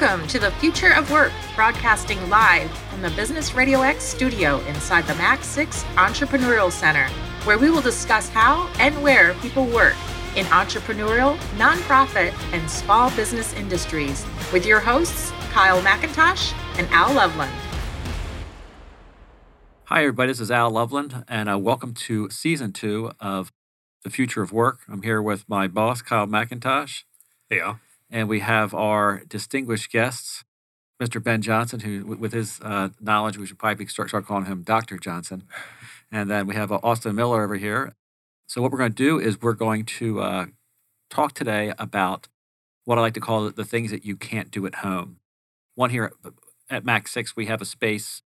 Welcome to the Future of Work, broadcasting live from the Business Radio X studio inside the Mac 6 Entrepreneurial Center, where we will discuss how and where people work in entrepreneurial, nonprofit, and small business industries with your hosts, Kyle McIntosh and Al Loveland. Hi, everybody. This is Al Loveland, and uh, welcome to season two of The Future of Work. I'm here with my boss, Kyle McIntosh. Yeah and we have our distinguished guests, Mr. Ben Johnson, who, with his uh, knowledge, we should probably start, start calling him Dr. Johnson. And then we have uh, Austin Miller over here. So, what we're going to do is we're going to uh, talk today about what I like to call the things that you can't do at home. One here at Mac 6, we have a space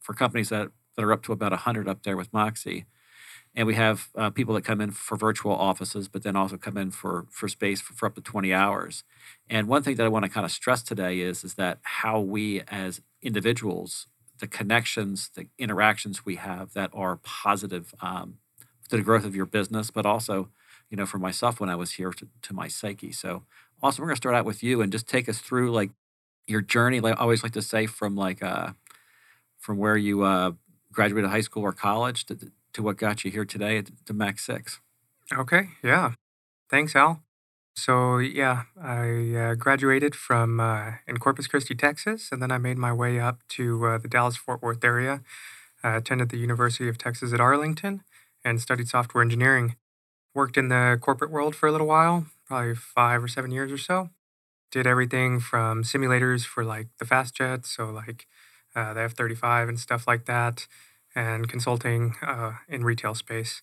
for companies that, that are up to about 100 up there with Moxie and we have uh, people that come in for virtual offices, but then also come in for for space for, for up to 20 hours. And one thing that I want to kind of stress today is is that how we as individuals, the connections, the interactions we have that are positive um, to the growth of your business, but also, you know, for myself when I was here to, to my psyche. So, also, we're going to start out with you and just take us through like your journey. Like I always like to say, from like uh, from where you uh, graduated high school or college to to what got you here today at the Mac 6. Okay, yeah. Thanks, Al. So, yeah, I uh, graduated from uh, in Corpus Christi, Texas, and then I made my way up to uh, the Dallas Fort Worth area. I attended the University of Texas at Arlington and studied software engineering. Worked in the corporate world for a little while, probably five or seven years or so. Did everything from simulators for like the fast jets, so like uh, the F 35 and stuff like that, and consulting uh, in retail space.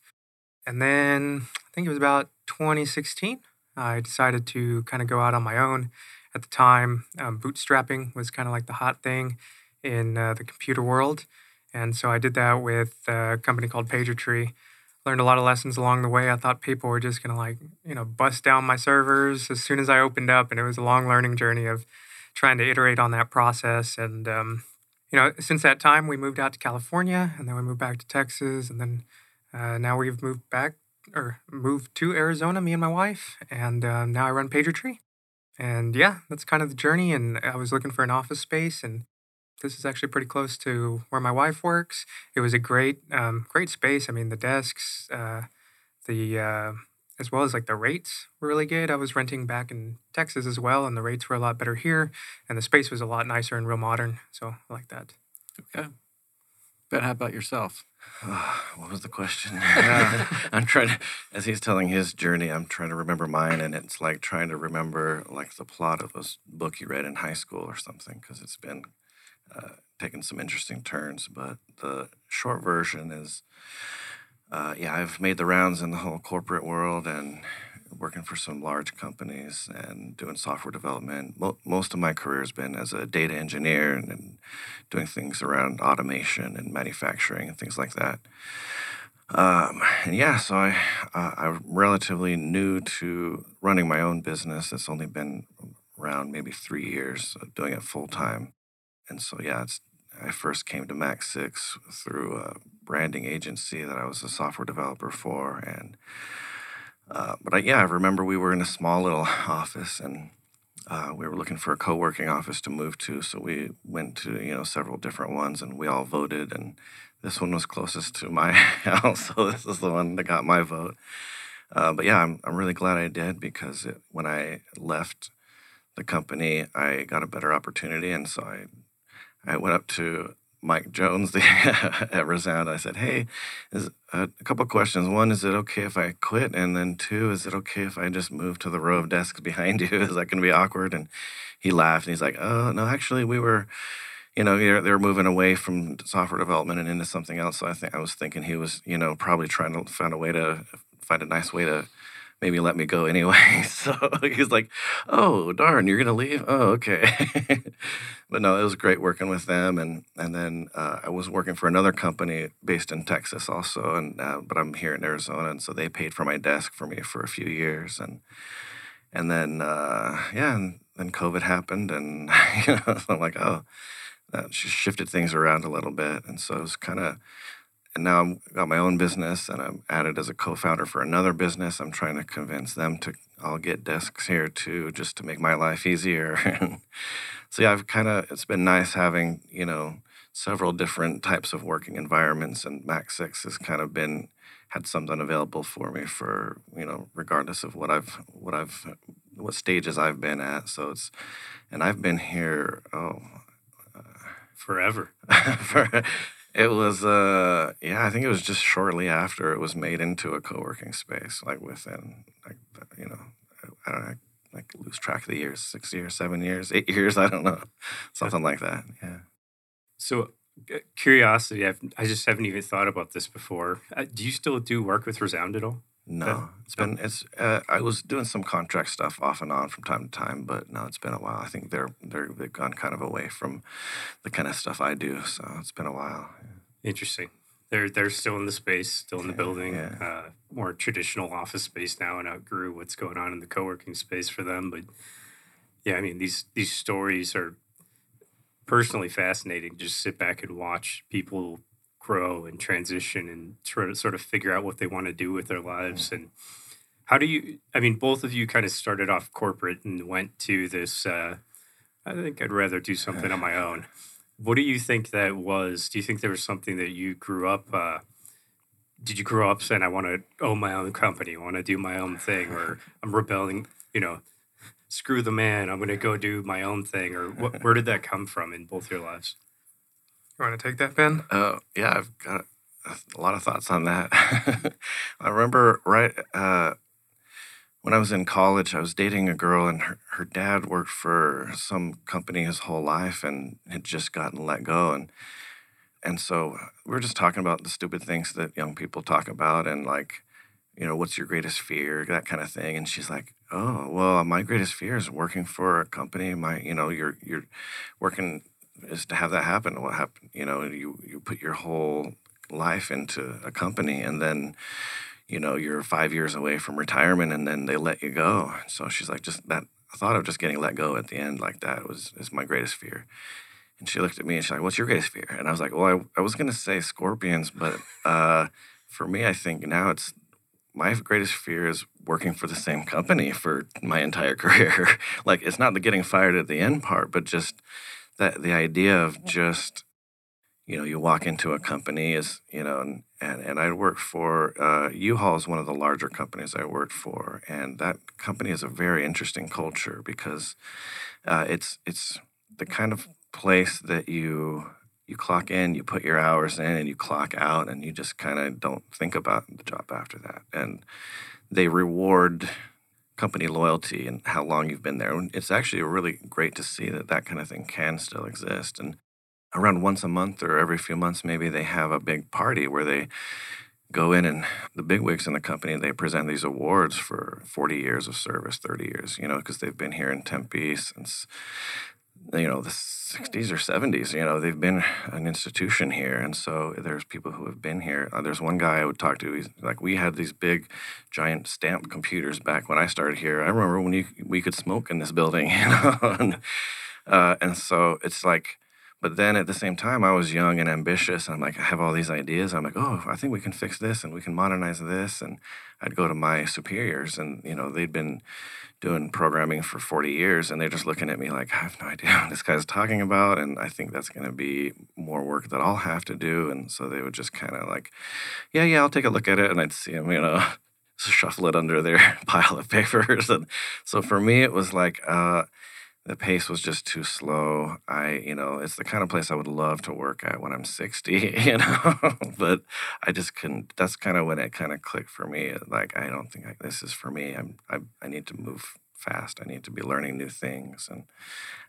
And then I think it was about 2016, I decided to kind of go out on my own. At the time, um, bootstrapping was kind of like the hot thing in uh, the computer world. And so I did that with a company called PagerTree. Learned a lot of lessons along the way. I thought people were just going to like, you know, bust down my servers as soon as I opened up. And it was a long learning journey of trying to iterate on that process and um, you know, since that time, we moved out to California, and then we moved back to Texas, and then uh, now we've moved back or moved to Arizona, me and my wife, and uh, now I run PagerTree. And yeah, that's kind of the journey. And I was looking for an office space, and this is actually pretty close to where my wife works. It was a great, um, great space. I mean, the desks, uh, the uh, as well as like the rates were really good. I was renting back in Texas as well, and the rates were a lot better here, and the space was a lot nicer and real modern. So I like that. Okay. Ben, how about yourself? what was the question? Yeah, I'm trying to, as he's telling his journey, I'm trying to remember mine, and it's like trying to remember like the plot of a book you read in high school or something, because it's been uh, taking some interesting turns. But the short version is uh, yeah, I've made the rounds in the whole corporate world and working for some large companies and doing software development. Mo- most of my career has been as a data engineer and, and, doing things around automation and manufacturing and things like that. Um, and yeah, so I, uh, I'm relatively new to running my own business. It's only been around maybe three years doing it full time. And so, yeah, it's I first came to Mac 6 through a branding agency that I was a software developer for. And, uh, but I, yeah, I remember we were in a small little office and uh, we were looking for a co-working office to move to. So we went to, you know, several different ones and we all voted. And this one was closest to my house. So this is the one that got my vote. Uh, but yeah, I'm, I'm really glad I did because it, when I left the company, I got a better opportunity. And so I I went up to Mike Jones at Resound. I said, "Hey, is uh, a couple questions. One, is it okay if I quit? And then two, is it okay if I just move to the row of desks behind you? Is that going to be awkward?" And he laughed and he's like, "Oh no, actually, we were." You know, they're, moving away from software development and into something else. So I think I was thinking he was, you know, probably trying to find a way to find a nice way to maybe let me go anyway. So he's like, "Oh, darn, you're gonna leave? Oh, okay." But no, it was great working with them, and and then uh, I was working for another company based in Texas also, and uh, but I'm here in Arizona, and so they paid for my desk for me for a few years, and and then uh, yeah, and then COVID happened, and you know, I'm like, oh, that shifted things around a little bit, and so it was kind of and now I've got my own business, and I'm added as a co-founder for another business. I'm trying to convince them to all get desks here too, just to make my life easier. so yeah, I've kind of it's been nice having you know several different types of working environments, and Mac Six has kind of been had something available for me for you know regardless of what I've what I've what stages I've been at. So it's and I've been here oh uh, Forever. for, it was uh yeah I think it was just shortly after it was made into a co-working space like within like you know I don't know like lose track of the years six years seven years eight years I don't know something like that yeah So, uh, curiosity, I've, I just haven't even thought about this before. Uh, do you still do work with Resound at all? No it's been it's uh, I was doing some contract stuff off and on from time to time but no it's been a while I think they're they're they've gone kind of away from the kind of stuff I do so it's been a while Interesting. They're they're still in the space, still in the building. yeah. Uh, more traditional office space now, and outgrew what's going on in the co-working space for them. But yeah, I mean these these stories are personally fascinating. Just sit back and watch people grow and transition and try to sort of figure out what they want to do with their lives and how do you i mean both of you kind of started off corporate and went to this uh, i think i'd rather do something on my own. What do you think that was? Do you think there was something that you grew up uh, did you grow up saying i want to own my own company i want to do my own thing or i'm rebelling you know screw the man i'm going to go do my own thing or what, where did that come from in both your lives You want to take that, Ben? Uh, yeah, I've got a, lot of thoughts on that. I remember right uh, when I was in college, I was dating a girl, and her, her dad worked for some company his whole life and had just gotten let go. And and so we were just talking about the stupid things that young people talk about, and like, you know, what's your greatest fear, that kind of thing. And she's like, "Oh, well, my greatest fear is working for a company. My, you know, you're you're working is to have that happen. What happened? You know, you you put your whole life into a company, and then you know you're five years away from retirement, and then they let you go. So she's like, just that thought of just getting let go at the end like that was is my greatest fear. And she looked at me and she's like, "What's your greatest fear?" And I was like, "Well, I, I was gonna say scorpions, but uh, for me, I think now it's my greatest fear is working for the same company for my entire career. like it's not the getting fired at the end part, but just that the idea of just you know you walk into a company is you know and and, and I worked for uh, U-Haul is one of the larger companies I worked for, and that company is a very interesting culture because uh, it's it's the kind of place that you you clock in, you put your hours in, and you clock out, and you just kind of don't think about the job after that. And they reward company loyalty and how long you've been there. And it's actually really great to see that that kind of thing can still exist. And around once a month or every few months, maybe they have a big party where they go in and the bigwigs in the company they present these awards for 40 years of service 30 years you know because they've been here in tempe since you know the 60s or 70s you know they've been an institution here. And so there's people who have been here. Uh, there's one guy i would talk to he's like we had these big giant stamp computers back when i started here. I remember when you, we could smoke in this building you know? And, uh, and so it's like but then at the same time, I was young and ambitious. And I'm like, I have all these ideas. I'm like, oh, I think we can fix this and we can modernize this. And I'd go to my superiors, and you know, they'd been doing programming for 40 years, and they're just looking at me like, I have no idea what this guy's talking about. And I think that's going to be more work that I'll have to do. And so they would just kind of like, yeah, yeah, I'll take a look at it. And I'd see them, you know, shuffle it under their pile of papers. And so for me, it was like, uh, the pace was just too slow. I, you know, it's the kind of place I would love to work at when I'm 60, you know, but I just couldn't. That's kind of when it kind of clicked for me. Uh, like, I don't think this is for me. I'm, I, I need to move fast. I need to be learning new things. And,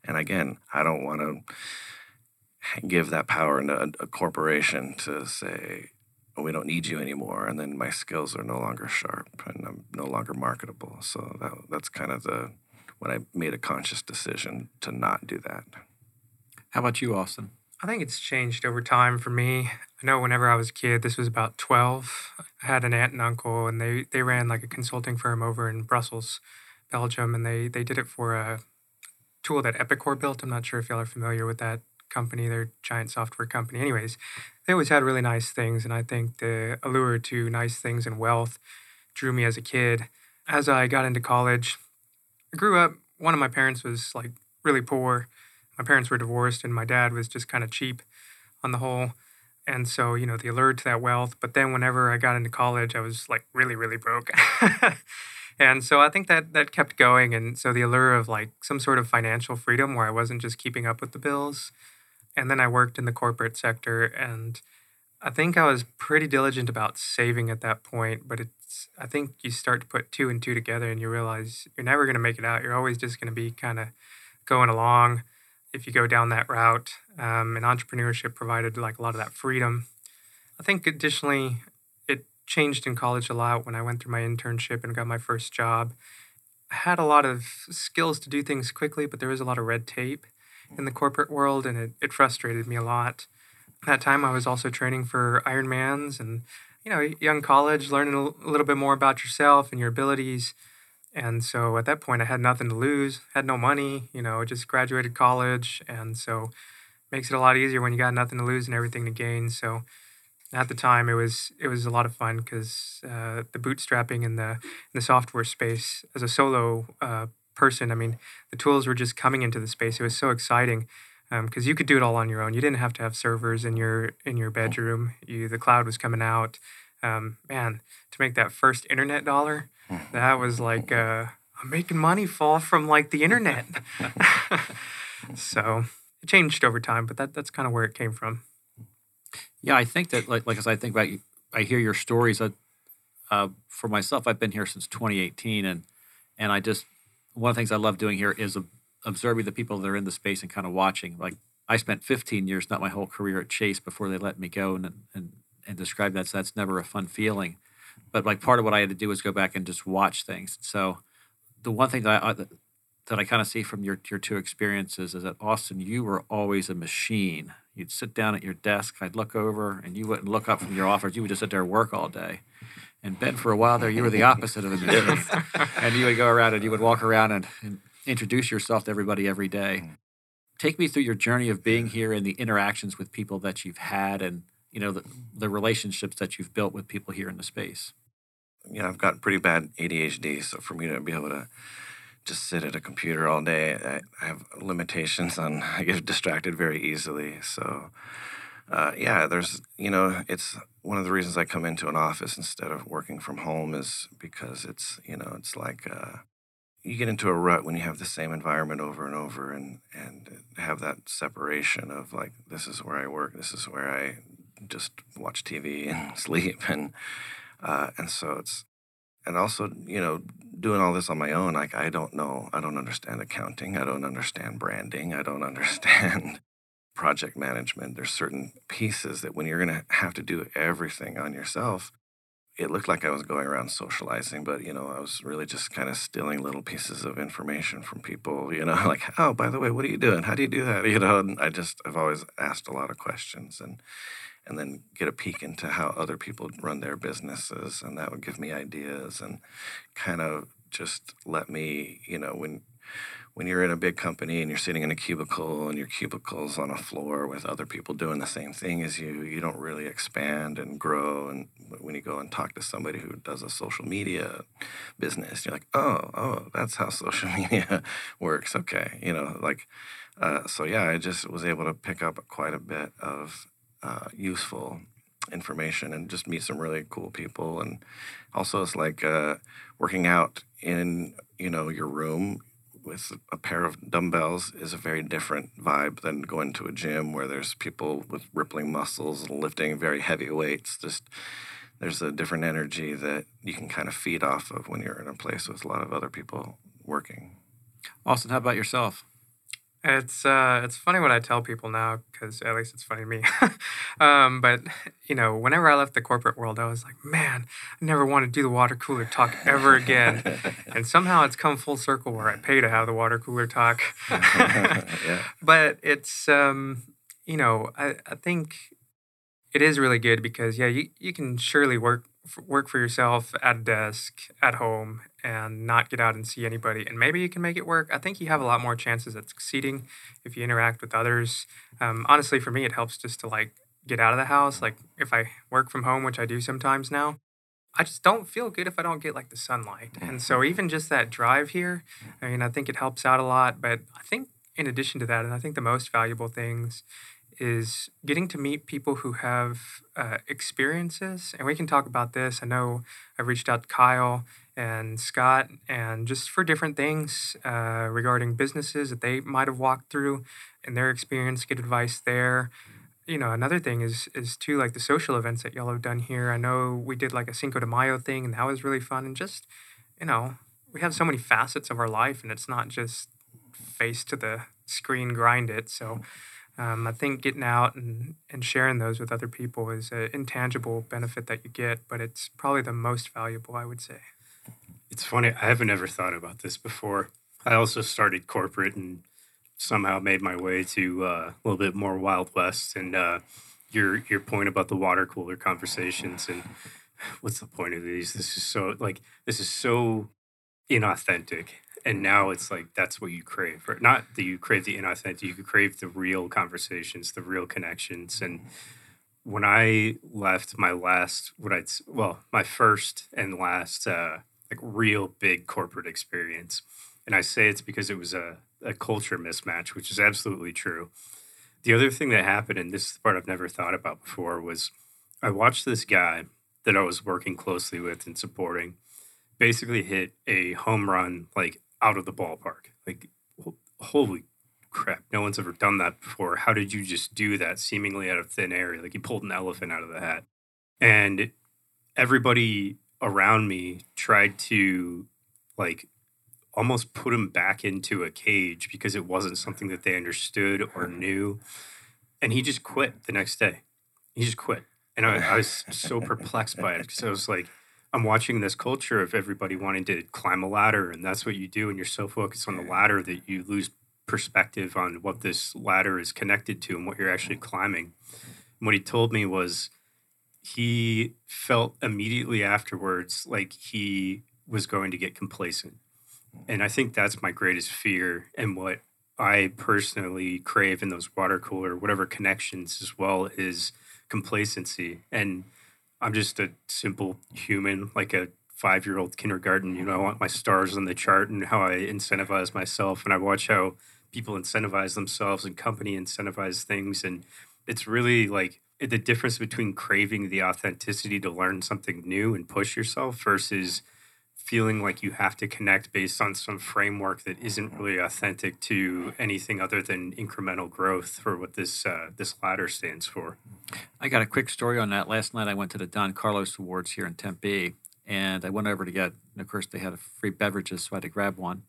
and again, I don't want to give that power to a, a corporation to say, we don't need you anymore. And then my skills are no longer sharp and I'm no longer marketable. So that, that's kind of the, when I made a conscious decision to not do that. How about you, Austin? I think it's changed over time for me. I know whenever I was a kid, this was about 12, I had an aunt and uncle, and they, they ran like a consulting firm over in Brussels, Belgium, and they, they did it for a tool that Epicor built. I'm not sure if y'all are familiar with that company, their giant software company. Anyways, they always had really nice things, and I think the allure to nice things and wealth drew me as a kid. As I got into college, I grew up. One of my parents was like really poor. My parents were divorced, and my dad was just kind of cheap on the whole. And so, you know, the allure to that wealth. But then whenever I got into college, I was like really, really broke. and so I think that that kept going. And so the allure of like some sort of financial freedom where I wasn't just keeping up with the bills. And then I worked in the corporate sector and I think I was pretty diligent about saving at that point, but it's I think you start to put two and two together and you realize you're never going to make it out. You're always just going to be kind of going along if you go down that route. Um, and entrepreneurship provided like a lot of that freedom. I think additionally, it changed in college a lot when I went through my internship and got my first job. I had a lot of skills to do things quickly, but there was a lot of red tape in the corporate world, and it, it frustrated me a lot. At that time, I was also training for Ironmans and, you know, young college, learning a little bit more about yourself and your abilities. And so at that point, I had nothing to lose, had no money, you know, just graduated college. And so makes it a lot easier when you got nothing to lose and everything to gain. So at the time, it was it was a lot of fun because uh, the bootstrapping in the in the software space as a solo uh, person, I mean, the tools were just coming into the space. It was so exciting because um, you could do it all on your own. You didn't have to have servers in your in your bedroom. You the cloud was coming out. Um, man, to make that first internet dollar, that was like uh, I'm making money fall from like the internet. so it changed over time, but that that's kind of where it came from. Yeah, I think that like like as I think about I hear your stories. Uh, uh, for myself, I've been here since 2018, and and I just one of the things I love doing here is observing the people that are in the space and kind of watching. Like I spent 15 years, not my whole career at Chase, before they let me go, and and and describe that. So that's never a fun feeling. But like part of what I had to do was go back and just watch things. So the one thing that I uh, that I kind of see from your your two experiences is that Austin, you were always a machine. You'd sit down at your desk, I'd look over, and you wouldn't look up from your office. You would just sit there and work all day. And Ben, for a while there, you were the opposite of a machine. and you would go around and you would walk around and, and introduce yourself to everybody every day. Take me through your journey of being here and the interactions with people that you've had and you know the, the relationships that you've built with people here in the space. You know i've got pretty bad adhd so for me to be able to just sit at a computer all day i, I have limitations on i get distracted very easily. So uh, yeah there's you know it's one of the reasons i come into an office instead of working from home is because it's you know it's like uh, you get into a rut when you have the same environment over and over and and have that separation of like this is where I work, this is where I just watch TV and sleep and uh, and so it's and also you know doing all this on my own like I don't know I don't understand accounting I don't understand branding I don't understand project management. There's certain pieces that when you're going to have to do everything on yourself it looked like I was going around socializing, but you know, I was really just kind of stealing little pieces of information from people, you know, like, oh, by the way, what are you doing? How do you do that? You know, and I just I've always asked a lot of questions and and then get a peek into how other people run their businesses and that would give me ideas and kind of just let me, you know, when when you're in a big company and you're sitting in a cubicle and your cubicle's on a floor with other people doing the same thing as you, you don't really expand and grow. And when you go and talk to somebody who does a social media business, you're like, oh, oh, that's how social media works. Okay, you know, like, uh, so yeah, I just was able to pick up quite a bit of uh, useful information and just meet some really cool people. And also, it's like uh, working out in you know your room with a pair of dumbbells is a very different vibe than going to a gym where there's people with rippling muscles and lifting very heavy weights. Just there's a different energy that you can kind of feed off of when you're in a place with a lot of other people working. Austin, how about yourself? It's uh, it's funny what I tell people now because at least it's funny to me. um, but you know, whenever I left the corporate world, I was like, man, I never want to do the water cooler talk ever again. and somehow it's come full circle where I pay to have the water cooler talk. yeah. But it's um, you know, I, I think it is really good because yeah, you, you can surely work work for yourself at a desk at home and not get out and see anybody, and maybe you can make it work. I think you have a lot more chances at succeeding if you interact with others. Um, honestly, for me, it helps just to like get out of the house. Like if I work from home, which I do sometimes now, I just don't feel good if I don't get like the sunlight. And so even just that drive here, I mean, I think it helps out a lot. But I think in addition to that, and I think the most valuable things is getting to meet people who have uh, experiences. And we can talk about this. I know I've reached out to Kyle and Scott, and just for different things uh, regarding businesses that they might have walked through and their experience, get advice there. You know, another thing is is too like the social events that y'all have done here. I know we did like a Cinco de Mayo thing, and that was really fun. And just, you know, we have so many facets of our life, and it's not just face to the screen, grind it. So um, I think getting out and, and sharing those with other people is an intangible benefit that you get, but it's probably the most valuable, I would say. It's funny. I haven't ever thought about this before. I also started corporate and somehow made my way to uh, a little bit more Wild West. And uh, your your point about the water cooler conversations and what's the point of these? This is so like this is so inauthentic. And now it's like that's what you crave. Right? Not that you crave the inauthentic, you crave the real conversations, the real connections. And when I left my last, what I'd well, my first and last uh, like real big corporate experience, and I say it's because it was a, a culture mismatch, which is absolutely true. The other thing that happened, and this is the part I've never thought about before, was I watched this guy that I was working closely with and supporting basically hit a home run like out of the ballpark. Like, holy crap, no one's ever done that before. How did you just do that seemingly out of thin air? Like, you pulled an elephant out of the hat. And everybody around me tried to like almost put him back into a cage because it wasn't something that they understood or mm-hmm. knew. And he just quit the next day. He just quit. And I, I was so perplexed by it because I was like, I'm watching this culture of everybody wanting to climb a ladder, and that's what you do. And you're so focused on the ladder that you lose perspective on what this ladder is connected to and what you're actually climbing. And what he told me was he felt immediately afterwards like he was going to get complacent. And I think that's my greatest fear and what I personally crave in those water cooler, whatever connections as well, is complacency. And I'm just a simple human, like a five year old kindergarten. You know, I want my stars on the chart and how I incentivize myself. And I watch how people incentivize themselves and company incentivize things. And it's really like the difference between craving the authenticity to learn something new and push yourself versus feeling like you have to connect based on some framework that isn't really authentic to anything other than incremental growth for what this uh, this ladder stands for. I got a quick story on that. Last night I went to the Don Carlos Awards here in Tempe, and I went over to get. of course, they had free beverages, so I had to grab one.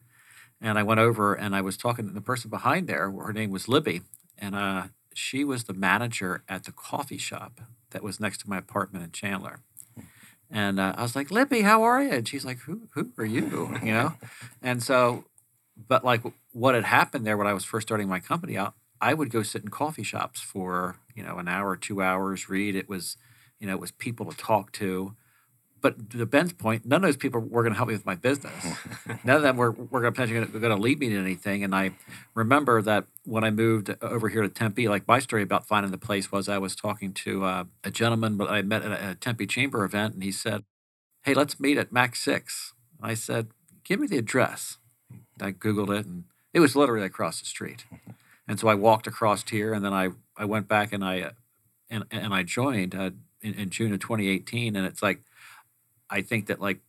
And I went over and I was talking to the person behind there. Her name was Libby, and uh, she was the manager at the coffee shop that was next to my apartment in Chandler. And uh, I was like, Libby, how are you? And she's like, who, who are you? You know? and so, but like what had happened there when I was first starting my company out, I would go sit in coffee shops for, you know, an hour, two hours, read. It was, you know, it was people to talk to. But to Ben's point, none of those people were going to help me with my business. none of them were, were going to lead me to anything. And I remember that when I moved over here to Tempe, like my story about finding the place was I was talking to uh, a gentleman that I met at a Tempe Chamber event, and he said, "Hey, let's meet at Mac Six." I said, "Give me the address." I Googled it, and it was literally across the street. And so I walked across here, and then I, I went back and I uh, and and I joined uh, in, in June of 2018, and it's like I think that like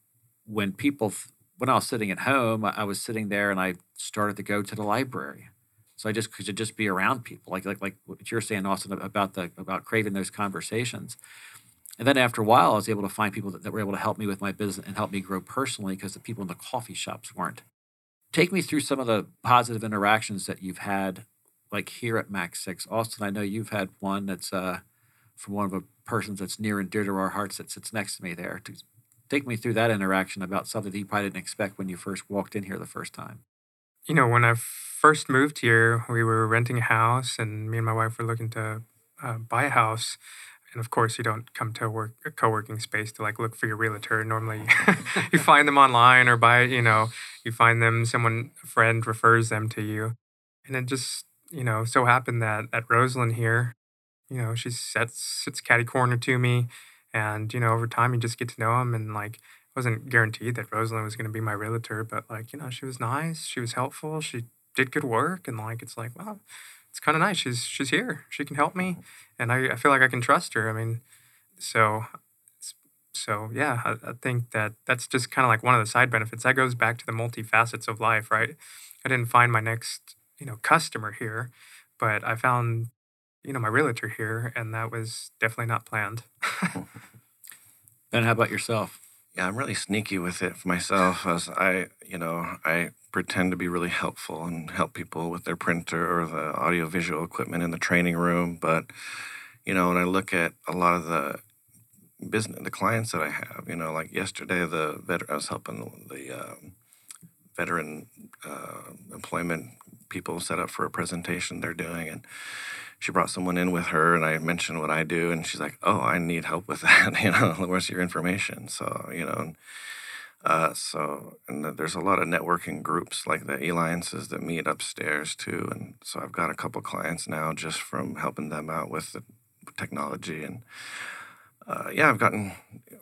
when people when I was sitting at home, I, was sitting there and I started to go to the library. So I just could just be around people, like like like what you're saying, Austin, about the about craving those conversations. And then after a while, I was able to find people that, that were able to help me with my business and help me grow personally because the people in the coffee shops weren't. Take me through some of the positive interactions that you've had, like here at Mac Six. Austin, I know you've had one that's uh, from one of the persons that's near and dear to our hearts that sits next to me there. Take me through that interaction about something that you probably didn't expect when you first walked in here the first time. You know, when I first moved here, we were renting a house, and me and my wife were looking to uh, buy a house. and of course, you don't come to a, work, a co-working space to like look for your realtor. Normally, you find them online or by you know you find them. Someone a friend refers them to you, and it just you know so happened that at Rosalind here, you know she sits sits catty corner to me, and you know over time you just get to know them and like it wasn't guaranteed that Rosalind was going to be my realtor, but like you know she was nice, she was helpful, she did good work, and like it's like well it's kind of nice. She's she's here. She can help me, and I, I feel like I can trust her. I mean, so so yeah, I, I think that that's just kind of like one of the side benefits. That goes back to the multifacets of life, right? I didn't find my next you know customer here, but I found you know my realtor here, and that was definitely not planned. ben, how about yourself? Yeah, I'm really sneaky with it for myself, as I you know I pretend to be really helpful and help people with their printer or the audiovisual equipment in the training room. But, you know, when I look at a lot of the business, the clients that I have, you know, like yesterday, the veteran, I was helping the uh, veteran uh, employment people set up for a presentation they're doing. And she brought someone in with her and I mentioned what I do. And she's like, oh, I need help with that. you know, where's your information? So, you know, uh, so, and there's a lot of networking groups like the alliances that meet upstairs too. And so I've got a couple clients now just from helping them out with the technology. And uh, yeah, I've gotten,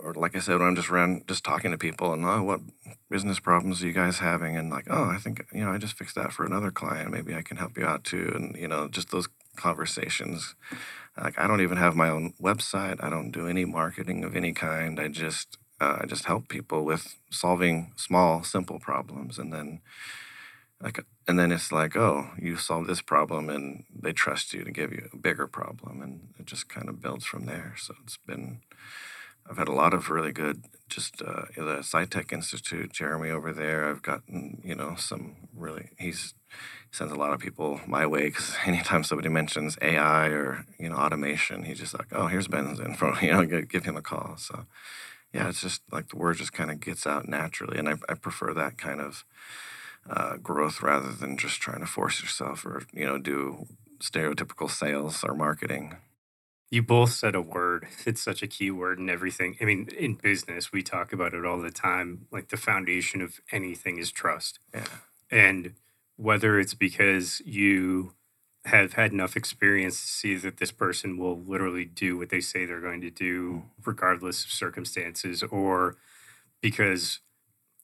or like I said, when I'm just around just talking to people and, oh, what business problems are you guys having? And like, oh, I think, you know, I just fixed that for another client. Maybe I can help you out too. And, you know, just those conversations. Like, I don't even have my own website. I don't do any marketing of any kind. I just, uh, I just help people with solving small, simple problems, and then like, and then it's like, oh, you solved this problem, and they trust you to give you a bigger problem, and it just kind of builds from there. So it's been, I've had a lot of really good, just uh, the SciTech Institute, Jeremy over there. I've gotten, you know, some really he's he sends a lot of people my way because anytime somebody mentions AI or you know automation, he's just like, oh, here's Ben's info, you know, give him a call. So yeah, it's just like the word just kind of gets out naturally, and I, I prefer that kind of uh, growth rather than just trying to force yourself or you know do stereotypical sales or marketing. You both said a word. It's such a key word in everything. I mean, in business, we talk about it all the time. Like the foundation of anything is trust. Yeah. And whether it's because you have had enough experience to see that this person will literally do what they say they're going to do, mm. regardless of circumstances, or because,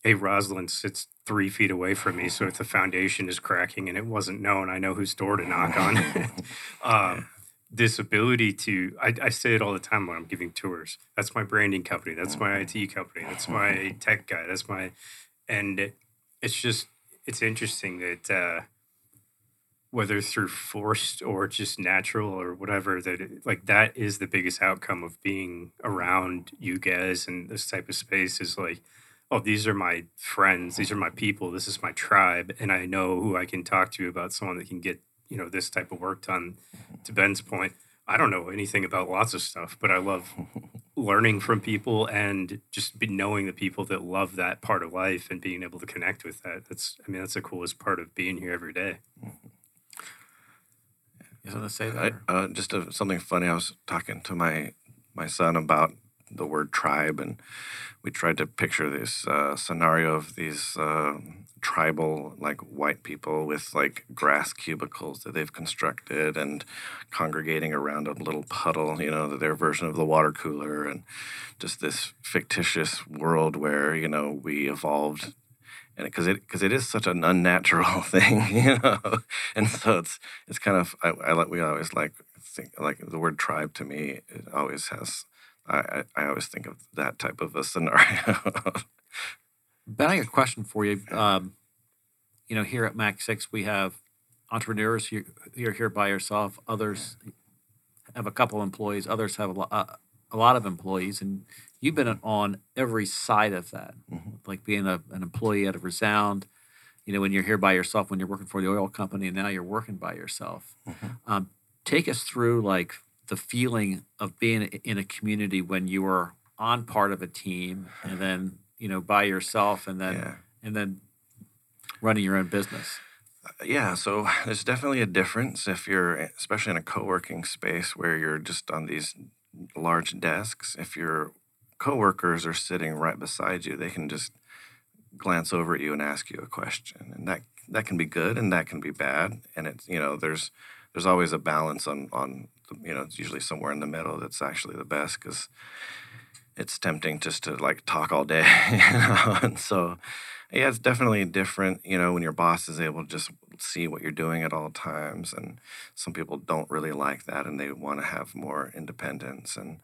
hey, Rosalind sits three feet away from me. So if the foundation is cracking and it wasn't known, I know whose door to knock on. um, this ability to, I, I, say it all the time when I'm giving tours. That's my branding company. That's my IT company. That's my tech guy. That's my, and it's just, it's interesting that, uh, whether through forced or just natural or whatever that it, like that is the biggest outcome of being around you guys and this type of space is like oh these are my friends. These are my people. This is my tribe. And i know who i can talk to about someone that can get you know this type of work done. To ben's point i don't know anything about lots of stuff but i love learning from people and just be knowing the people that love that part of life and being able to connect with that that's i mean that's the coolest part of being here every day you want to say that? I, uh, just a, something funny. I was talking to my my son about the word tribe, and we tried to picture this uh, scenario of these uh, tribal, like white people with like grass cubicles that they've constructed and congregating around a little puddle, you know, their version of the water cooler, and just this fictitious world where you know we evolved and because it because it is such an unnatural thing, you know, and so it's it's kind of I, I like we always like think like the word tribe to me it always has I I, always think of that type of a scenario. ben, I got a question for you. Um, you know, here at Mac Six, we have entrepreneurs. You, you're here by yourself. Others have a couple employees. Others have a lot, uh, a lot of employees, and you've been on every side of that, mm-hmm. like being a, an employee at a Resound. You know, when you're here by yourself, when you're working for the oil company, and now you're working by yourself. Mm-hmm. Um, take us through like the feeling of being in a community when you were on part of a team, and then you know by yourself, and then yeah. and then running your own business. Yeah, so there's definitely a difference if you're, especially in a co-working space where you're just on these large desks, if your coworkers are sitting right beside you, they can just glance over at you and ask you a question, and that that can be good and that can be bad. And it's you know there's there's always a balance on on you know it's usually somewhere in the middle that's actually the best because it's tempting just to like talk all day, you know? and so yeah, it's definitely different, you know, when your boss is able to just see what you're doing at all times. And some people don't really like that and they want to have more independence. And,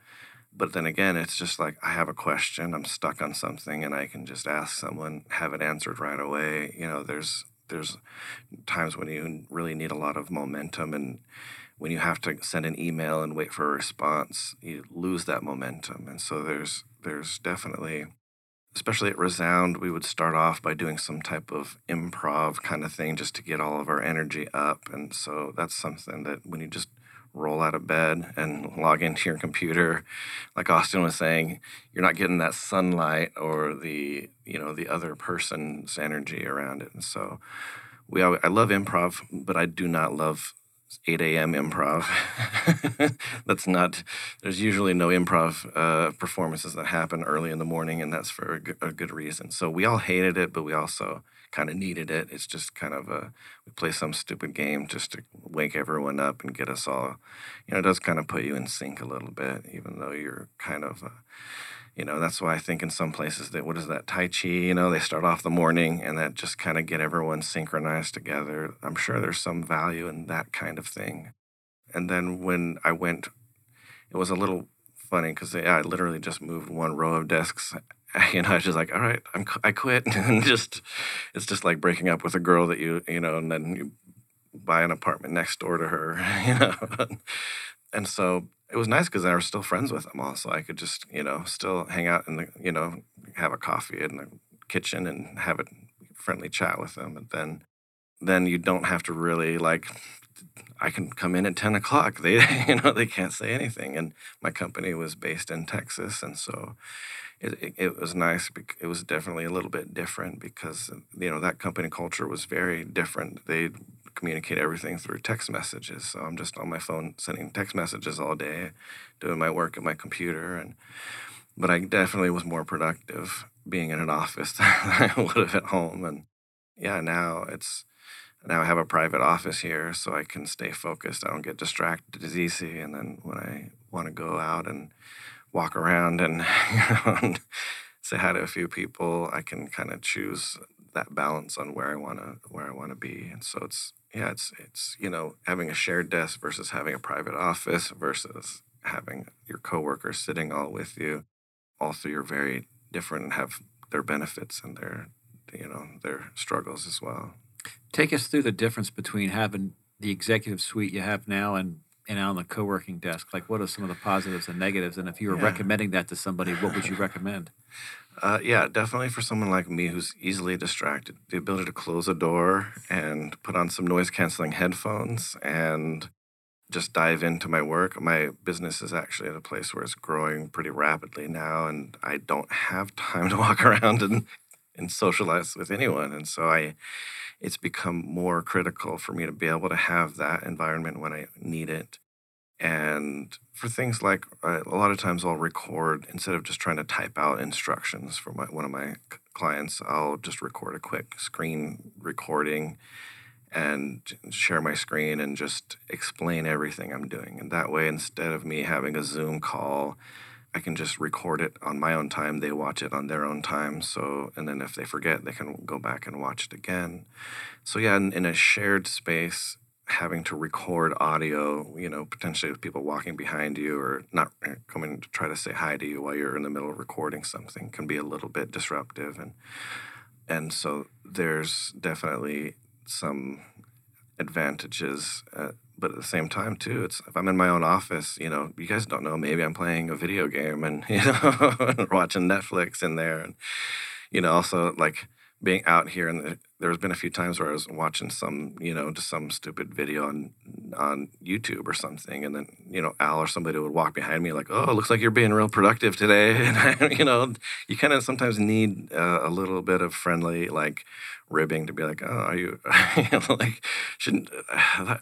but then again, it's just like I have a question, I'm stuck on something, and I can just ask someone, have it answered right away. You know, there's, there's times when you really need a lot of momentum and when you have to send an email and wait for a response, you lose that momentum. And so there's there's definitely especially at Resound, we would start off by doing some type of improv kind of thing just to get all of our energy up. And so that's something that when you just roll out of bed and log into your computer, like Austin was saying, you're not getting that sunlight or the you know the other person's energy around it. And so we I love improv, but I do not love 8 a.m. improv. that's not, there's usually no improv uh, performances that happen early in the morning, and that's for a good, a good reason. So we all hated it, but we also kind of needed it. It's just kind of a, we play some stupid game just to wake everyone up and get us all, you know, it does kind of put you in sync a little bit, even though you're kind of, uh, you know that's why i think in some places that what is that tai chi you know they start off the morning and that just kind of get everyone synchronized together i'm sure there's some value in that kind of thing and then when i went it was a little funny because i literally just moved one row of desks you know i was just like all right I'm, i quit and just it's just like breaking up with a girl that you you know and then you buy an apartment next door to her you know and so it was nice because I was still friends with them all, so I could just you know still hang out in the you know have a coffee in the kitchen and have a friendly chat with them. And then then you don't have to really like I can come in at ten o'clock. They you know they can't say anything. And my company was based in Texas, and so it, it, was nice. It was definitely a little bit different because you know that company culture was very different. They communicate everything through text messages. So I'm just on my phone sending text messages all day, doing my work at my computer. And but I definitely was more productive being in an office than I would have at home. And yeah, now it's now I have a private office here, so I can stay focused. I don't get distracted as easy. And then when I want to go out and walk around and, say hi to a few people, I can kind of choose that balance on where I want to where I want to be. And so it's yeah, it's it's you know having a shared desk versus having a private office versus having your coworkers sitting all with you. All three are very different and have their benefits and their you know their struggles as well. Take us through the difference between having the executive suite you have now and and on the co-working desk. Like, what are some of the positives and negatives? And if you were yeah. recommending that to somebody, what would you recommend? Uh, yeah, definitely for someone like me who's easily distracted, the ability to close a door and put on some noise canceling headphones and just dive into my work. My business is actually at a place where it's growing pretty rapidly now, and I don't have time to walk around and, and socialize with anyone. And so I, it's become more critical for me to be able to have that environment when I need it and for things like uh, a lot of times I'll record instead of just trying to type out instructions for my, one of my clients, I'll just record a quick screen recording and share my screen and just explain everything I'm doing. And that way, instead of me having a Zoom call, I can just record it on my own time. They watch it on their own time. So, and then if they forget, they can go back and watch it again. So, yeah, in, in a shared space, having to record audio, you know, potentially with people walking behind you or not eh, coming to try to say hi to you while you're in the middle of recording something can be a little bit disruptive and and so there's definitely some advantages uh, but at the same time too it's if i'm in my own office you know you guys don't know maybe i'm playing a video game and you know watching netflix in there and you know also like being out here and there's been a few times where I was watching some, you know, just some stupid video on on YouTube or something, and then you know Al or somebody would walk behind me like, "Oh, it looks like you're being real productive today," and I, you know, you kind of sometimes need uh, a little bit of friendly like ribbing to be like, "Oh, are you, like shouldn't." Uh,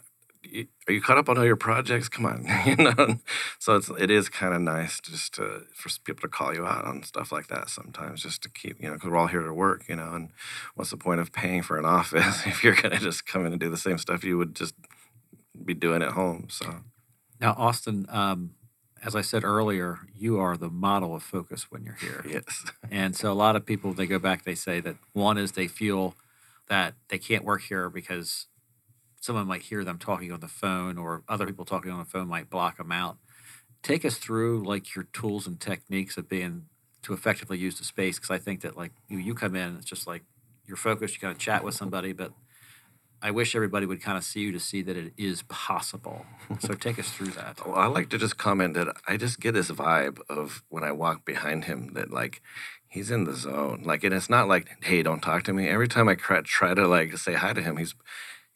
are you caught up on all your projects? Come on, you know. So it's it is kind of nice just to for people to call you out on stuff like that sometimes, just to keep you know because we're all here to work, you know. And what's the point of paying for an office if you're gonna just come in and do the same stuff you would just be doing at home? So now, Austin, um, as I said earlier, you are the model of focus when you're here. yes, And so a lot of people, they go back, they say that one is they feel that they can't work here because someone might hear them talking on the phone or other people talking on the phone might block them out. Take us through like your tools and techniques of being to effectively use the space because I think that like you, you come in, it's just like you're focused, you kind of chat with somebody, but I wish everybody would kind of see you to see that it is possible. So take us through that. Well, I like to just comment that I just get this vibe of when I walk behind him that like he's in the zone. Like, and it's not like, hey, don't talk to me. Every time I try, try to like say hi to him, he's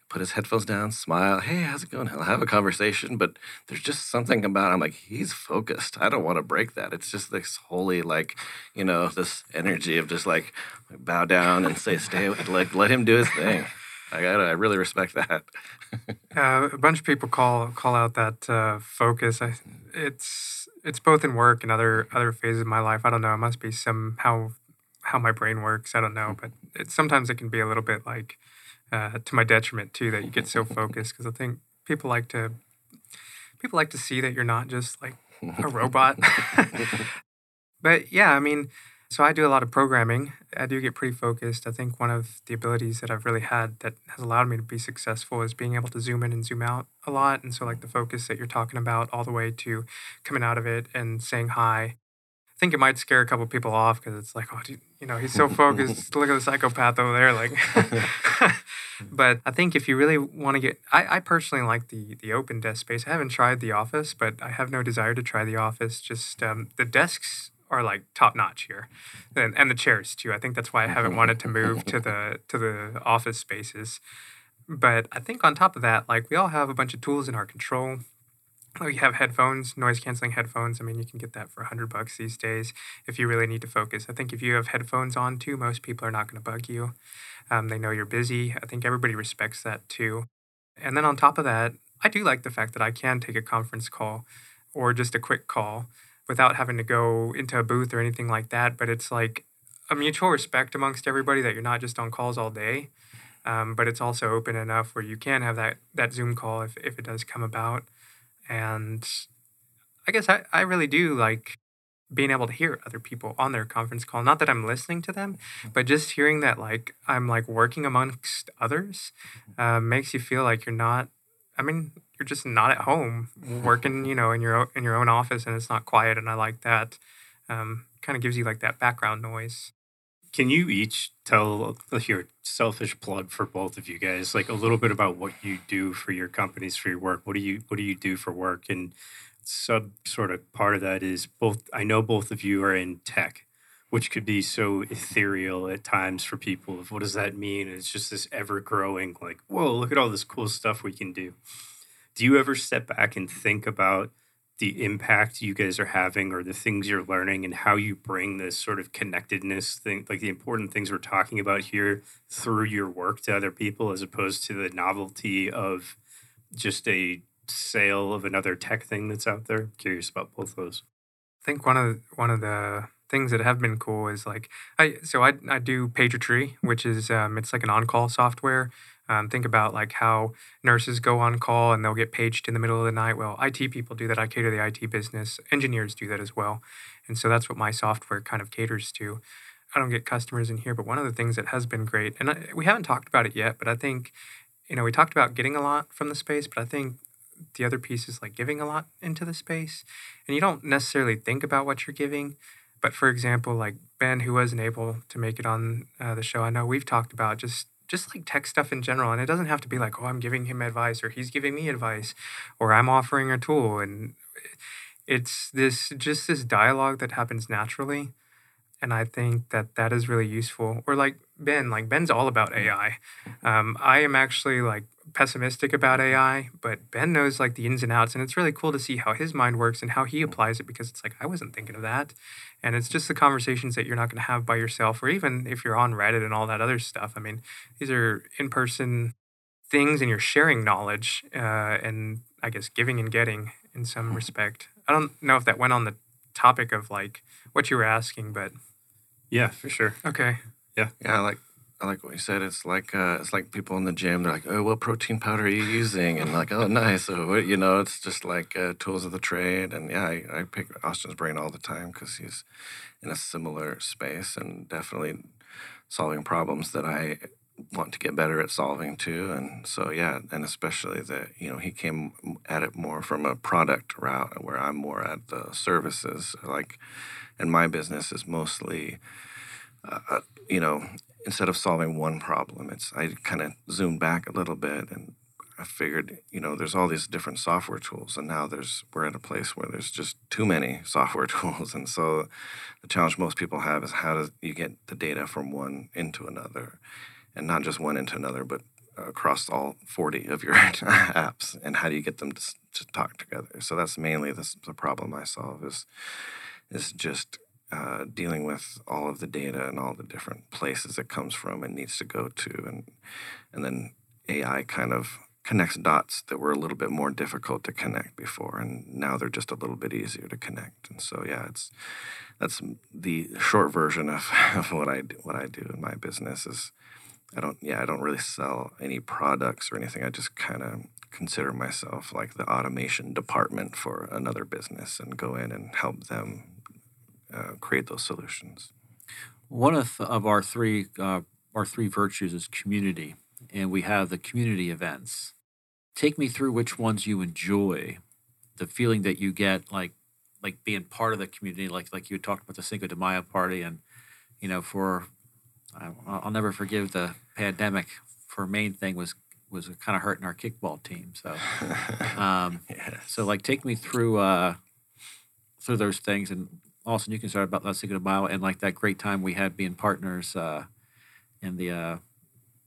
put his headphones down, smile, hey, how's it going? He'll have a conversation, but there's just something about I'm like, he's focused. I don't want to break that. It's just this holy, like, you know, this energy of just like bow down and say, stay, like, let him do his thing. I gotta, I really respect that. uh, a bunch of people call call out that uh, focus. I, it's it's both in work and other other phases of my life. I don't know. It must be somehow how my brain works. I don't know, but it, sometimes it can be a little bit like uh, to my detriment too that you get so focused because I think people like to people like to see that you're not just like a robot. but yeah, I mean, so I do a lot of programming. I do get pretty focused. I think one of the abilities that I've really had that has allowed me to be successful is being able to zoom in and zoom out a lot. And so like the focus that you're talking about all the way to coming out of it and saying hi think it might scare a couple people off because it's like, oh, dude, you know, he's so focused. Look at the psychopath over there. Like, but I think if you really want to get, I, I personally like the the open desk space. I haven't tried the office, but I have no desire to try the office. Just um, the desks are like top notch here, and, and the chairs too. I think that's why I haven't wanted to move to the to the office spaces. But I think on top of that, like we all have a bunch of tools in our control Oh, you have headphones, noise canceling headphones. I mean, you can get that for a hundred bucks these days if you really need to focus. I think if you have headphones on too, most people are not going to bug you. Um, they know you're busy. I think everybody respects that too. And then on top of that, I do like the fact that I can take a conference call or just a quick call without having to go into a booth or anything like that. But it's like a mutual respect amongst everybody that you're not just on calls all day. Um, but it's also open enough where you can have that, that Zoom call if, if it does come about. And I guess I, I really do like being able to hear other people on their conference call. Not that I'm listening to them, mm-hmm. but just hearing that like I'm like working amongst others uh, makes you feel like you're not. I mean, you're just not at home working, you know, in your own, in your own office, and it's not quiet. And I like that. Um, kind of gives you like that background noise. Can you each tell your selfish plug for both of you guys, like a little bit about what you do for your companies for your work? What do you what do you do for work? And sub sort of part of that is both. I know both of you are in tech, which could be so ethereal at times for people. Of what does that mean? It's just this ever growing, like, whoa, look at all this cool stuff we can do. Do you ever step back and think about? The impact you guys are having or the things you're learning and how you bring this sort of connectedness thing like the important things we're talking about here through your work to other people as opposed to the novelty of just a sale of another tech thing that's out there. Curious about both those. I think one of one of the things that have been cool is like i so i, I do pagertree which is um, it's like an on-call software um, think about like how nurses go on call and they'll get paged in the middle of the night. Well, IT people do that. I cater the IT business. Engineers do that as well. And so that's what my software kind of caters to. I don't get customers in here, but one of the things that has been great, and I, we haven't talked about it yet, but I think, you know, we talked about getting a lot from the space, but I think the other piece is like giving a lot into the space. And you don't necessarily think about what you're giving. But for example, like Ben, who wasn't able to make it on uh, the show, I know we've talked about just just like tech stuff in general. And it doesn't have to be like, oh, I'm giving him advice or he's giving me advice or I'm offering a tool. And it's this just this dialogue that happens naturally. And I think that that is really useful. Or like Ben, like Ben's all about AI. Um, I am actually like pessimistic about AI, but Ben knows like the ins and outs, and it's really cool to see how his mind works and how he applies it because it's like I wasn't thinking of that, and it's just the conversations that you're not going to have by yourself, or even if you're on Reddit and all that other stuff. I mean, these are in person things and you're sharing knowledge uh, and I guess giving and getting in some respect. I don't know if that went on the topic of like what you were asking, but Yeah, for sure. okay. Yeah, Yeah, I like I like what you said. It's like uh, it's like people in the gym. They're like, "Oh, what protein powder are you using?" And like, "Oh, nice." You know, it's just like uh, tools of the trade. And yeah, I, I pick Austin's brain all the time because he's in a similar space and definitely solving problems that I want to get better at solving too. And so yeah, and especially that you know he came at it more from a product route where I'm more at the services. Like, and my business is mostly uh, you know, instead of solving one problem, it's I kind of zoomed back a little bit and I figured, you know, there's all these different software tools, and now there's we're at a place where there's just too many software tools, and so the challenge most people have is how do you get the data from one into another, and not just one into another, but across all 40 of your apps, and how do you get them to, to talk together? So that's mainly the, the problem I solve is is just uh, dealing with all of the data and all the different places it comes from and needs to go to, and and then AI kind of connects dots that were a little bit more difficult to connect before, and now they're just a little bit easier to connect. And so, yeah, it's that's the short version of, of what I do, what I do in my business is I don't yeah I don't really sell any products or anything. I just kind of consider myself like the automation department for another business and go in and help them uh, create those solutions. One of, of our three uh, our three virtues is community, and we have the community events. Take me through which ones you enjoy, the feeling that you get like like being part of the community, like like you talked about the Cinco de Mayo party, and you know for I, I'll never forgive the pandemic. For main thing was was kind of hurting our kickball team. So um, yeah. so like take me through uh through those things and Austin you can start about Let's Cinco de Mayo and like that great time we had being partners uh in the uh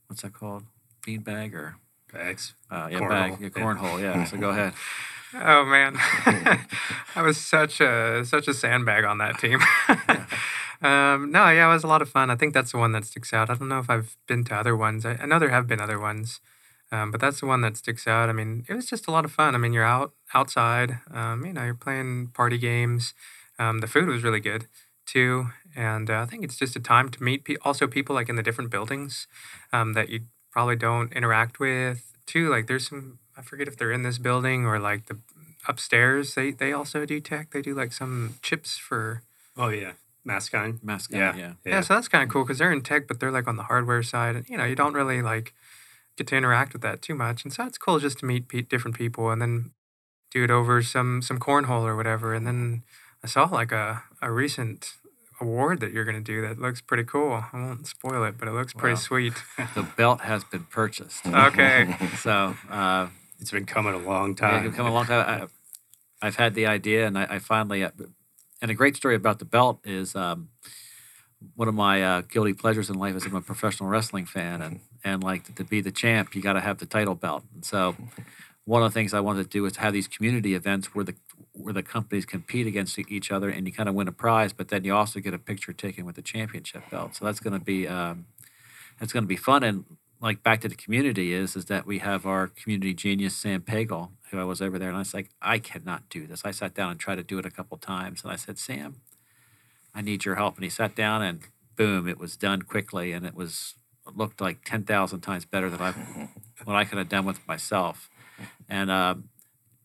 what's that called? Beanbag or Bags. uh yeah, Cornhole, bag, yeah, yeah. cornhole, yeah. So go ahead. Oh man, I was such a such a sandbag on that team. um, no, yeah, it was a lot of fun. I think that's the one that sticks out. I don't know if I've been to other ones. I, I know there have been other ones, um, but that's the one that sticks out. I mean, it was just a lot of fun. I mean, you're out outside. Um, you know, you're playing party games. Um, the food was really good too, and uh, I think it's just a time to meet pe- also people like in the different buildings um, that you probably don't interact with too. Like there's some I forget if they're in this building or like the upstairs. They they also do tech. They do like some chips for Oh yeah, Mascon. Mascot, Yeah. yeah. yeah. so that's kind of cool because they're in tech, but they're like on the hardware side, and you know you don't really like get to interact with that too much. And so it's cool just to meet pe- different people and then do it over some some cornhole or whatever. And then I saw like a a recent award that you're gonna do that looks pretty cool. I won't spoil it, but it looks pretty Wow. sweet. The belt has been purchased. Okay. So uh It's been coming a long Yeah, time. you've come a long time. I, I've had the idea, and I, I finally. Uh, and a great story about the belt is um, one of my uh, guilty pleasures in life is I'm a professional wrestling fan, and and like to, be the champ, you got to have the title belt. And so, one of the things I wanted to do is have these community events where the where the companies compete against each other, and you kind of win a prize, but then you also get a picture taken with the championship belt. So that's going to be um, that's going to be fun. And like back to the community is is that we have our community genius Sam Pagel, who I was over there, and I was like, I cannot do this. I sat down and tried to do it a couple times, and I said, Sam, I need your help. And he sat down, and boom, it was done quickly, and it was it looked like ten thousand times better than I what I could have done with myself. And um,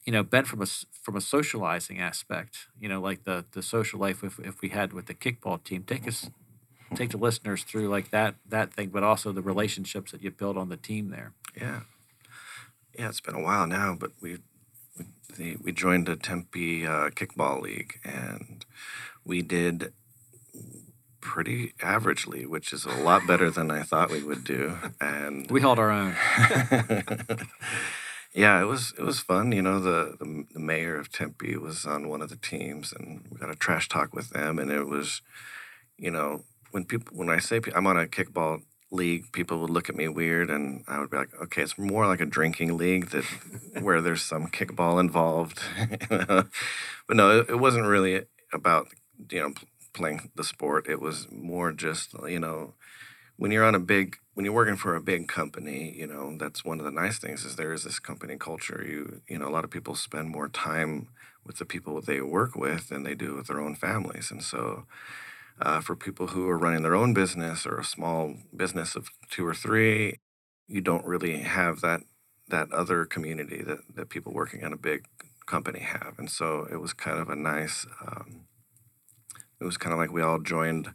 you know, Ben, from a from a socializing aspect, you know, like the the social life if, if we had with the kickball team, take us take the listeners through like that that thing, but also the relationships that you built on the team there. Yeah, yeah. It's been a while now, but we we, the, we joined a Tempe uh, kickball league, and we did pretty averagely, which is a lot better than I thought we would do. And We held our own. yeah, it was it was fun. You know, the, the the mayor of Tempe was on one of the teams, and we got a trash talk with them, and it was, you know, when people when I say I'm on a kickball league, people would look at me weird, and I would be like, okay, it's more like a drinking league that where there's some kickball involved. but no, it, it wasn't really about you know playing the sport. It was more just you know when you're on a big when you're working for a big company, you know, that's one of the nice things is there is this company culture. You you know, a lot of people spend more time with the people they work with than they do with their own families. And so uh, for people who are running their own business or a small business of two or three, you don't really have that that other community that, that people working at a big company have. And so it was kind of a nice um, it was kind of like we all joined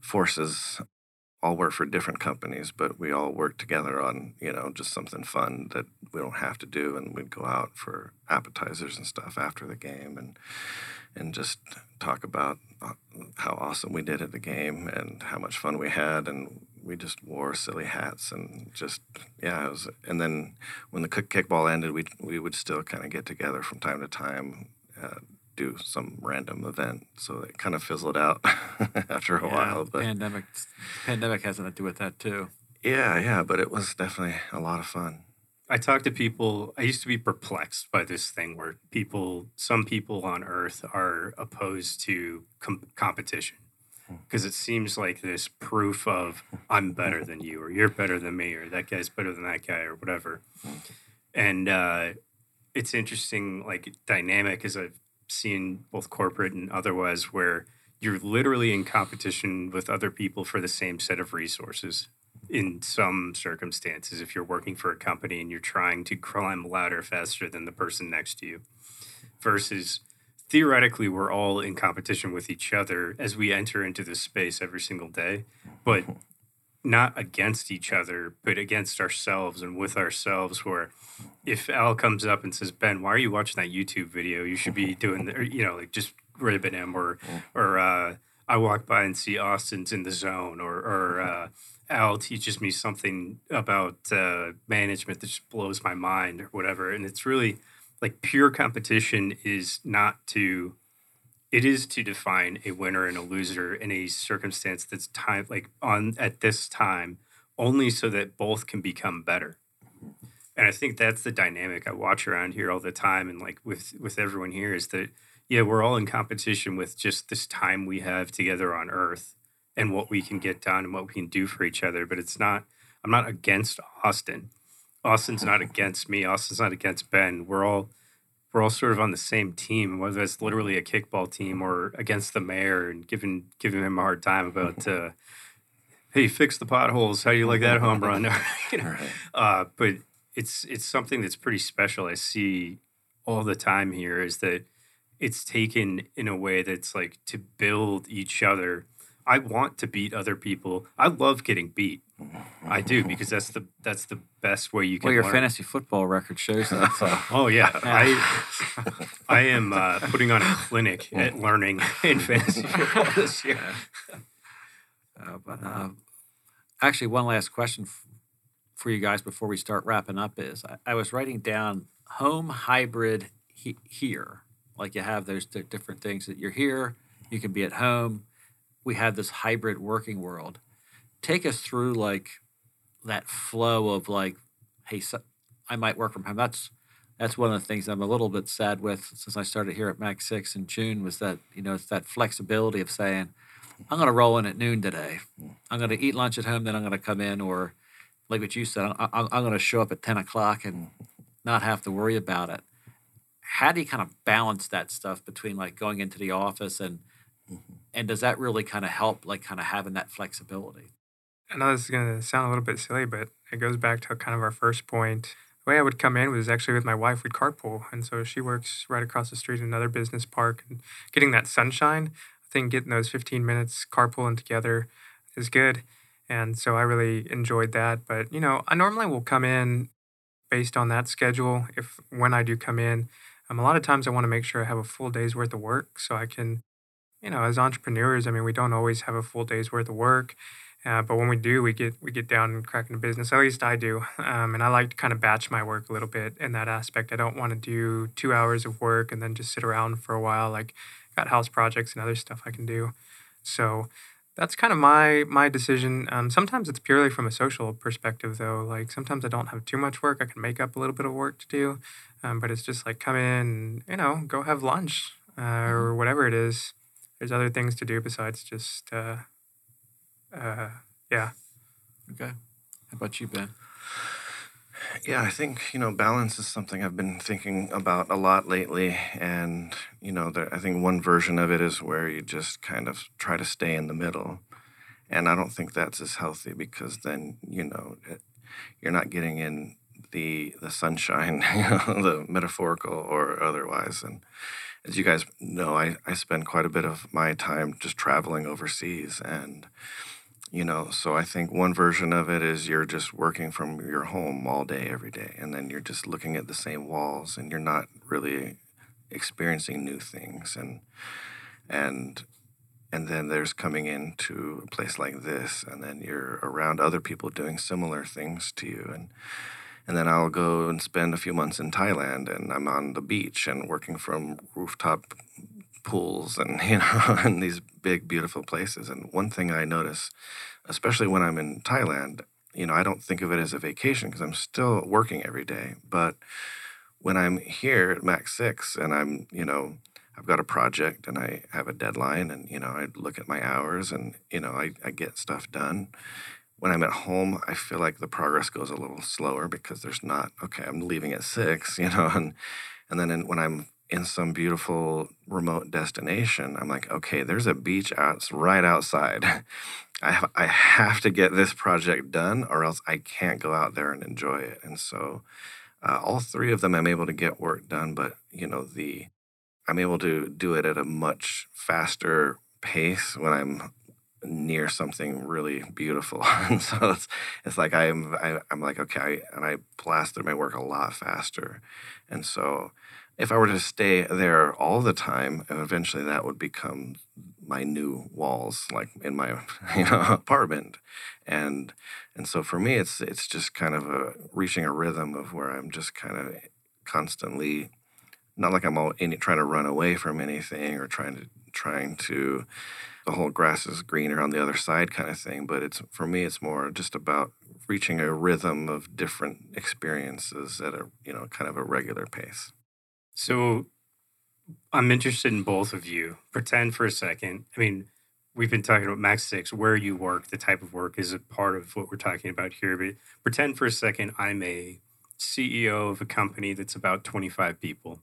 forces all work for different companies, but we all work together on you know just something fun that we don't have to do, and we'd go out for appetizers and stuff after the game, and and just talk about uh, how awesome we did at the game and how much fun we had, and we just wore silly hats and just yeah, it was. And then when the kickball ended, we we would still kind of get together from time to time. Uh, do some random event. So it kind of fizzled out after a Yeah, while. But pandemic pandemic has something to do with that too. yeah, yeah, but it was definitely a lot of fun. I talk to people. I used to be perplexed by this thing where people, some people on Earth, are opposed to com- competition because it seems like this proof of I'm better than you, or you're better than me, or that guy's better than that guy, or whatever. And uh, it's interesting, like dynamic, as I've seen both corporate and otherwise, where you're literally in competition with other people for the same set of resources in some circumstances if you're working for a company and you're trying to climb louder faster than the person next to you. Versus theoretically we're all in competition with each other as we enter into this space every single day but not against each other but against ourselves and with ourselves where if al comes up and says ben why are you watching that youtube video you should be doing the, or, you know like just ribbing him or or uh I walk by and see Austin's in the zone, or, or uh, Al teaches me something about uh, management that just blows my mind, or whatever. And it's really like pure competition is not to, it is to define a winner and a loser in a circumstance that's time like on at this time, only so that both can become better. And I think that's the dynamic I watch around here all the time, and like with with everyone here is that yeah, we're all in competition with just this time we have together on Earth and what we can get done and what we can do for each other. But it's not, I'm not against Austin. Austin's not mm-hmm. against me. Austin's not against Ben. We're all, we're all sort of on the same team, whether it's literally a kickball team or against the mayor and giving giving him a hard time about, uh, hey, fix the potholes. How do you like that home run? you know, Right. uh, but it's it's something that's pretty special. I see all the time here is that it's taken in a way that's like to build each other. I want to beat other people. I love getting beat. I do because that's the that's the best way you can Well, your learn. fantasy football record shows that. So. Oh yeah, I I am uh, putting on a clinic at learning in fantasy football this year. Uh, but uh, actually, one last question f- for you guys before we start wrapping up is I, I was writing down home hybrid he- here. Like you have those di- different things that you're here, you can be at home. We have this hybrid working world. Take us through like that flow of like, hey, so I might work from home. That's that's one of the things I'm a little bit sad with since I started here at Mac Six in June was that you know it's that flexibility of saying I'm going to roll in at noon today. I'm going to eat lunch at home, then I'm going to come in, or like what you said, I, I'm going to show up at 10 o'clock and not have to worry about it. How do you kind of balance that stuff between like going into the office and and does that really kind of help like kind of having that flexibility? I know this is going to sound a little bit silly, but it goes back to kind of our first point. The way I would come in was actually with my wife. We'd carpool. And so she works right across the street in another business park. And getting that sunshine, I think getting those 15 minutes carpooling together is good. And so I really enjoyed that. But, you know, I normally will come in based on that schedule. If when I do come in, um, a lot of times I want to make sure I have a full day's worth of work so I can, you know, as entrepreneurs, I mean, we don't always have a full day's worth of work. Uh, but when we do, we get we get down and cracking the business. At least I do, um, and I like to kind of batch my work a little bit in that aspect. I don't want to do two hours of work and then just sit around for a while. Like, got house projects and other stuff I can do. So that's kind of my my decision. Um, sometimes it's purely from a social perspective, though. Like sometimes I don't have too much work. I can make up a little bit of work to do, um, but it's just like come in, you know, go have lunch uh, or whatever it is. There's other things to do besides just. Uh, uh, yeah. Okay. How about you, Ben? Yeah, I think you know balance is something I've been thinking about a lot lately, and you know, there, I think one version of it is where you just kind of try to stay in the middle, and I don't think that's as healthy because then you know it, you're not getting in the the sunshine, you know, the metaphorical or otherwise, and as you guys know, I, I spend quite a bit of my time just traveling overseas and you know so i think one version of it is you're just working from your home all day every day and then you're just looking at the same walls and you're not really experiencing new things and and and then there's coming into a place like this and then you're around other people doing similar things to you and and then I'll go and spend a few months in Thailand and I'm on the beach and working from rooftop pools and you know in these big beautiful places. And one thing i notice especially when i'm in thailand you know i don't think of it as a vacation because i'm still working every day. But when i'm here at mac 6 and i'm you know i've got a project and i have a deadline and you know i look at my hours and you know i, I get stuff done when i'm at home i feel like the progress goes a little slower because there's not okay i'm leaving at six you know and and then in, when i'm in some beautiful remote destination, I'm like, okay, there's a beach out right outside. I have, I have to get this project done, or else I can't go out there and enjoy it. And so, uh, all three of them, I'm able to get work done, but you know, the I'm able to do it at a much faster pace when I'm near something really beautiful. and so it's, it's like I am, I, am like, okay, I, and I blast through my work a lot faster. And so if I were to stay there all the time, eventually that would become my new walls, like in my you know apartment, and and so for me, it's it's just kind of a reaching a rhythm of where I'm just kind of constantly, not like I'm all in, trying to run away from anything or trying to trying to the whole grass is greener on the other side kind of thing. But it's for me, it's more just about reaching a rhythm of different experiences at a you know kind of a regular pace. So I'm interested in both of you. Pretend for a second. I mean, we've been talking about Mac Six, where you work, the type of work is a part of what we're talking about here. But pretend for a second I'm a CEO of a company that's about 25 people.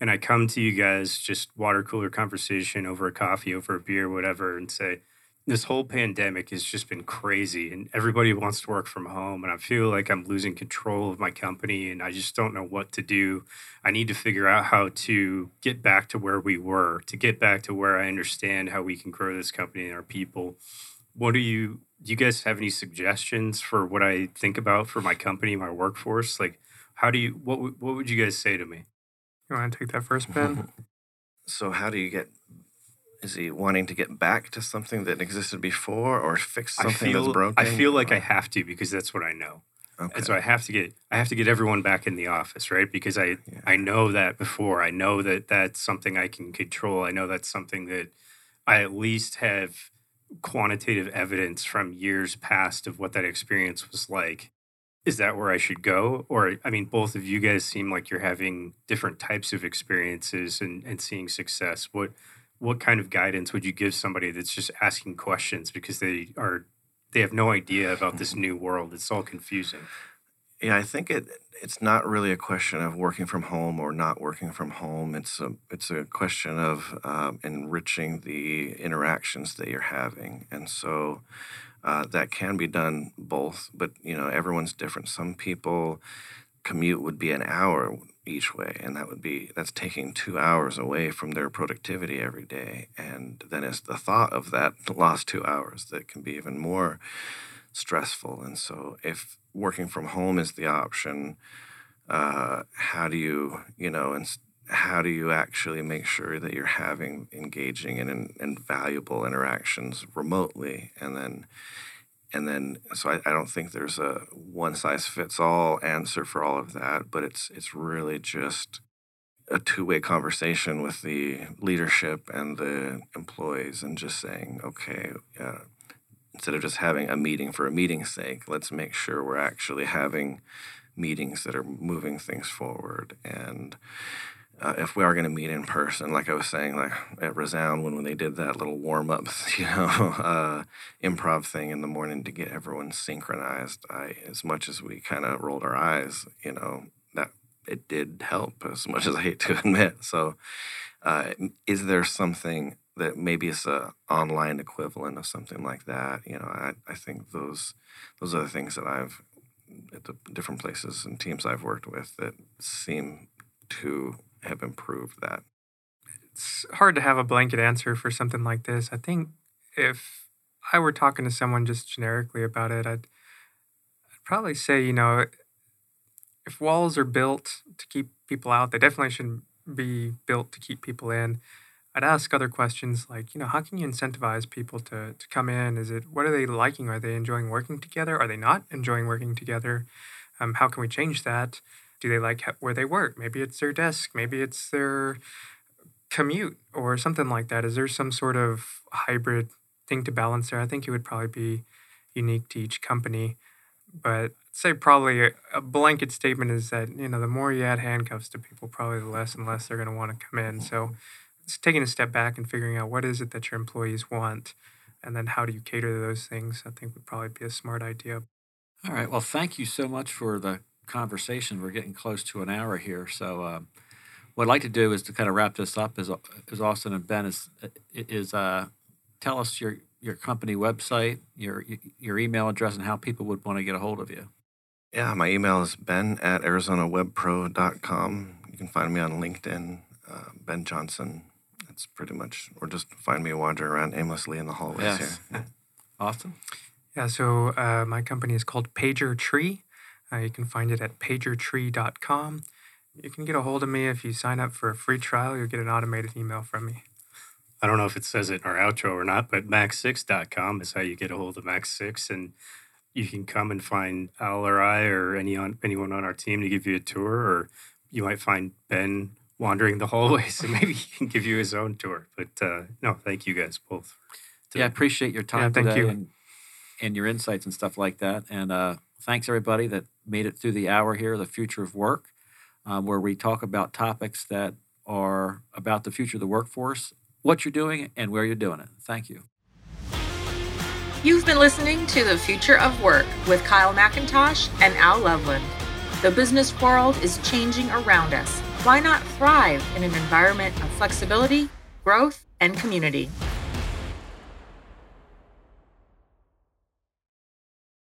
And I come to you guys, just water cooler conversation over a coffee, over a beer, whatever, and say, this whole pandemic has just been crazy and everybody wants to work from home and i feel like i'm losing control of my company and i just don't know what to do. I need to figure out how to get back to where we were to get back to where i understand how we can grow this company and our people. What do you do you guys have any suggestions for what i think about for my company my workforce? Like how do you what, what would you guys say to me? You want to take that first ben? So how do you get is he wanting to get back to something that existed before or fix something feel, that's broken? I feel like I have to because that's what I know. Okay. And so I have to get I have to get everyone back in the office, right? Because I yeah. I know that before. I know that that's something I can control. I know that's something that I at least have quantitative evidence from years past of what that experience was like. Is that where I should go? Or I mean, both of you guys seem like you're having different types of experiences and, and seeing success. What what kind of guidance would you give somebody that's just asking questions because they are they have no idea about this new world? It's all confusing. Yeah i think it it's not really a question of working from home or not working from home. It's a it's a question of um, enriching the interactions that you're having. And so uh, that can be done both but you know everyone's different. Some people commute would be an hour each way and that would be that's taking two hours away from their productivity every day. And then it's the thought of that lost two hours that can be even more stressful. And so if working from home is the option uh, how do you you know and how do you actually make sure that you're having engaging and, and valuable interactions remotely? And then and then so I, I, don't think there's a one size fits all answer for all of that but it's it's really just a two-way conversation with the leadership and the employees and just saying okay uh, instead of just having a meeting for a meeting's sake let's make sure we're actually having meetings that are moving things forward. And uh, if we are going to meet in person, like I was saying, like at Resound when, when they did that little warm up, you know, uh, improv thing in the morning to get everyone synchronized, I as much as we kind of rolled our eyes, you know, that it did help as much as I hate to admit. So, uh, is there something that maybe is a online equivalent of something like that? You know, I, I think those those are the things that I've at the different places and teams I've worked with that seem to have improved that? It's hard to have a blanket answer for something like this. I think if I were talking to someone just generically about it, I'd, I'd probably say, you know, if walls are built to keep people out, they definitely shouldn't be built to keep people in. I'd ask other questions like, you know, how can you incentivize people to, to come in? Is it what are they liking? Are they enjoying working together? Are they not enjoying working together? Um, how can we change that? Do they like where they work? Maybe it's their desk, maybe it's their commute or something like that. Is there some sort of hybrid thing to balance there? I think it would probably be unique to each company. But I'd say probably a, blanket statement is that, you know, the more you add handcuffs to people, probably the less and less they're going to want to come in. So it's taking a step back and figuring out what is it that your employees want and then how do you cater to those things, I think would probably be a smart idea. All right. Well, thank you so much for the conversation. We're getting close to an hour here, so um, what I'd like to do is to kind of wrap this up. Is is Austin and Ben is is uh, tell us your your company website, your your email address, and how people would want to get a hold of you. Yeah, my email is ben at arizonawebpro.com. You can find me on LinkedIn, uh, Ben Johnson. That's pretty much, or just find me wandering around aimlessly in the hallways yes. here. Austin? Yeah, so uh, my company is called Pager Tree. Uh, you can find it at pagertree.com. You can get a hold of me if you sign up for a free trial. You'll get an automated email from me. I don't know if it says it in our outro or not, but mac6.com is how you get a hold of Mac 6. And you can come and find Al or I or any on, anyone on our team to give you a tour, or you might find Ben wandering the hallways and maybe he can give you his own tour. But uh, no, thank you guys both. Yeah, I appreciate your time yeah, thank you. And, and your insights and stuff like that. And uh, thanks everybody that made it through the hour here, the future of work, um, where we talk about topics that are about the future of the workforce, what you're doing, and where you're doing it. Thank you. You've been listening to The Future of Work with Kyle McIntosh and Al Loveland. The business world is changing around us. Why not thrive in an environment of flexibility, growth, and community?